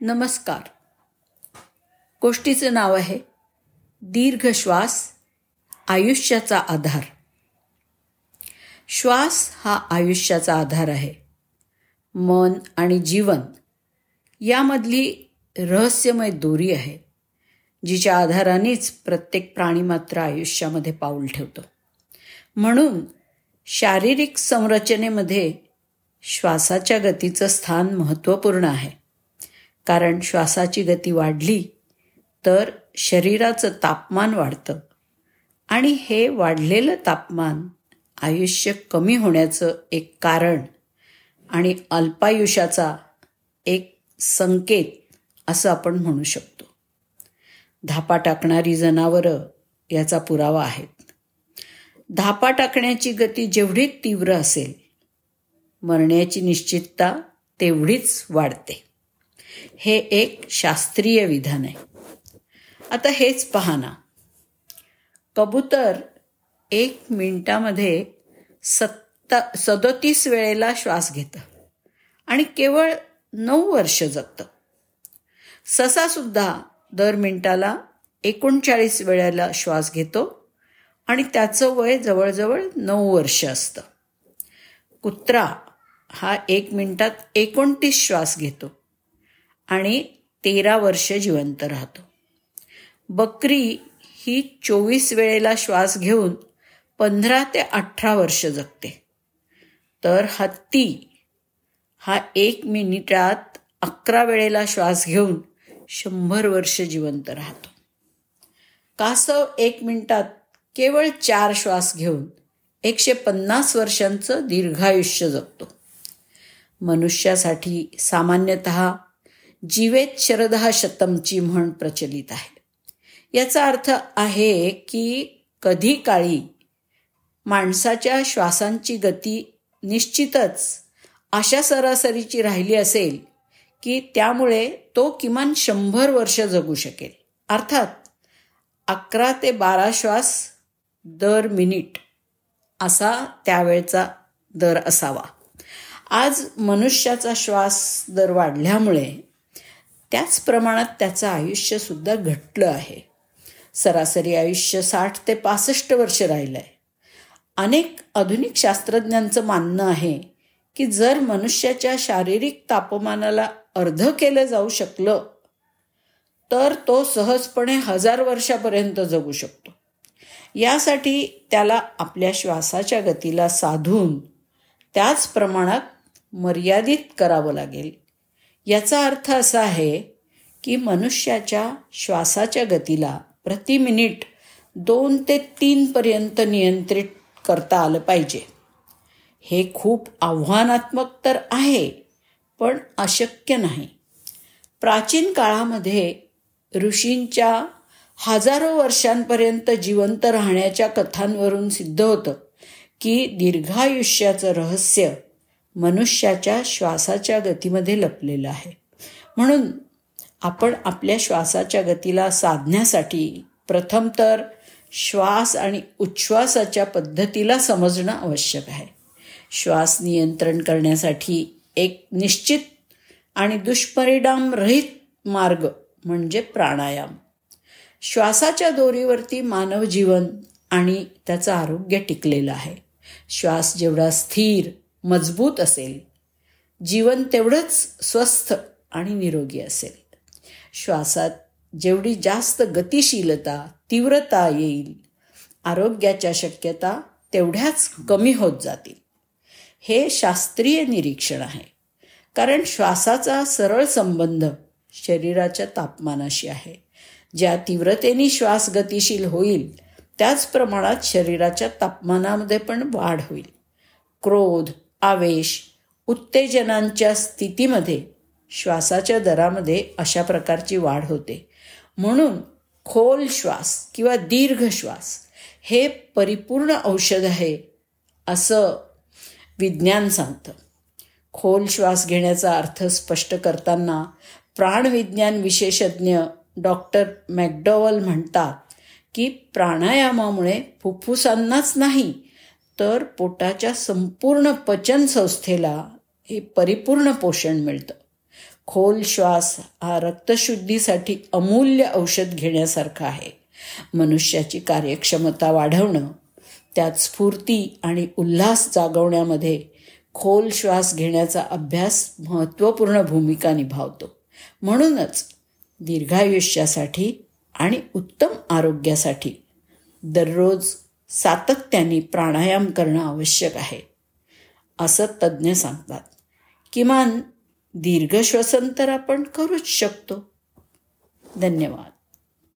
नमस्कार. गोष्टीचं नाव आहे दीर्घ श्वास आयुष्याचा आधार. श्वास हा आयुष्याचा आधार आहे. मन आणि जीवन यामधली रहस्यमय दोरी आहे जिच्या आधारानेच प्रत्येक प्राणी मात्र आयुष्यामध्ये पाऊल ठेवतो. म्हणून शारीरिक संरचनेमध्ये श्वासाच्या गतीचं स्थान महत्त्वपूर्ण आहे. कारण श्वासाची गती वाढली तर शरीराचं तापमान वाढतं. आणि हे वाढलेलं तापमान आयुष्य कमी होण्याचं एक कारण आणि अल्पायुष्याचा एक संकेत असं आपण म्हणू शकतो. धापा टाकणारी जनावरं याचा पुरावा आहेत. धापा टाकण्याची गती जेवढी तीव्र असेल मरण्याची निश्चितता तेवढीच वाढते. हे एक शास्त्रीय विधान आहे. आता हेच पहा ना. कबूतर एक मिनिटामध्ये सत्ता सदोतीस वेळेला श्वास घेतं आणि केवळ नऊ वर्ष जगतं. ससासुद्धा दर मिनिटाला एकोणचाळीस वेळेला श्वास घेतो आणि त्याचं वय जवळजवळ नऊ वर्ष असतं. कुत्रा हा एक मिनिटात एकोणतीस श्वास घेतो. आणि तेरा वर्ष जिवंत राहतो. बकरी ही चोवीस वेळेला श्वास घेऊन पंधरा ते अठरा वर्ष जगते. तर हत्ती हा एक मिनिटात अकरा वेळेला श्वास घेऊन शंभर वर्ष जिवंत राहतो. कासव एक मिनिटात केवळ चार श्वास घेऊन एकशे पन्नास वर्षांचं दीर्घायुष्य जगतो. मनुष्यासाठी सामान्यतः जीवेत शरदहा शतमची म्हण प्रचलित आहे. याचा अर्थ आहे की कधी काळी माणसाच्या श्वासांची गती निश्चितच अशा सरासरीची राहिली असेल की त्यामुळे तो किमान शंभर वर्ष जगू शकेल. अर्थात अकरा ते बारा श्वास दर मिनिट असा त्यावेळचा दर असावा. आज मनुष्याचा श्वास दर वाढल्यामुळे त्याच प्रमाणात त्याचं आयुष्यसुद्धा घटलं आहे. सरासरी आयुष्य साठ ते पासष्ट वर्ष राहिलं आहे अनेक आधुनिक शास्त्रज्ञांचं मानणं आहे की जर मनुष्याच्या शारीरिक तापमानाला अर्ध केलं जाऊ शकलं तर तो सहजपणे हजार वर्षापर्यंत जगू शकतो. यासाठी त्याला आपल्या श्वासाच्या गतीला साधून त्याच प्रमाणात मर्यादित करावं लागेल. याचा अर्थ असा आहे की मनुष्याच्या श्वासाच्या गतीला प्रति मिनिट दोन ते तीनपर्यंत नियंत्रित करता आलं पाहिजे. हे खूप आव्हानात्मक तर आहे पण अशक्य नाही. प्राचीन काळामध्ये ऋषींच्या हजारो वर्षांपर्यंत जिवंत राहण्याच्या कथांवरून सिद्ध होतं की दीर्घायुष्याचं रहस्य मनुष्याच्या श्वासाच्या गतीमध्ये लपलेलं आहे. म्हणून आपण आपल्या श्वासाच्या गतीला साधण्यासाठी प्रथम तर श्वास आणि उच्छ्वासाच्या पद्धतीला समजणं आवश्यक आहे. श्वास नियंत्रण करण्यासाठी एक निश्चित आणि दुष्परिणाम रहित मार्ग म्हणजे प्राणायाम. श्वासाच्या दोरीवरती मानव जीवन आणि त्याचं आरोग्य टिकलेलं आहे. श्वास जेवढा स्थिर मजबूत असेल. जीवन तेवढंच स्वस्थ आणि निरोगी असेल. श्वासात जेवढी जास्त गतिशीलता तीव्रता येईल आरोग्याच्या शक्यता तेवढ्याच कमी होत जातील. हे शास्त्रीय निरीक्षण आहे. कारण श्वासाचा सरळ संबंध शरीराच्या तापमानाशी आहे. ज्या तीव्रतेने श्वास गतिशील होईल त्याच प्रमाणात शरीराच्या तापमानामध्ये पण वाढ होईल. क्रोध आवेश उत्तेजनांच्या स्थितीमध्ये श्वासाच्या दरामध्ये अशा प्रकारची वाढ होते. म्हणून खोल श्वास किंवा दीर्घ श्वास हे परिपूर्ण औषध आहे असं विज्ञान सांगतं. खोल श्वास घेण्याचा अर्थ स्पष्ट करताना प्राणविज्ञान विशेषज्ञ डॉक्टर मॅकडॉवल म्हणतात की प्राणायामामुळे फुफ्फुसांनाच नाही तर पोटाच्या संपूर्ण पचन संस्थेला हे परिपूर्ण पोषण मिळतं. खोल श्वास हा रक्तशुद्धीसाठी अमूल्य औषध घेण्यासारखा आहे. मनुष्याची कार्यक्षमता वाढवणं त्यात स्फूर्ती आणि उल्हास जागवण्यामध्ये खोल श्वास घेण्याचा अभ्यास महत्त्वपूर्ण भूमिका निभावतो. म्हणूनच दीर्घायुष्यासाठी आणि उत्तम आरोग्यासाठी दररोज सातत्याने प्राणायाम करणं आवश्यक आहे. असं तज्ज्ञ सांगतात. किमान दीर्घश्वसन तर आपण करूच शकतो. धन्यवाद.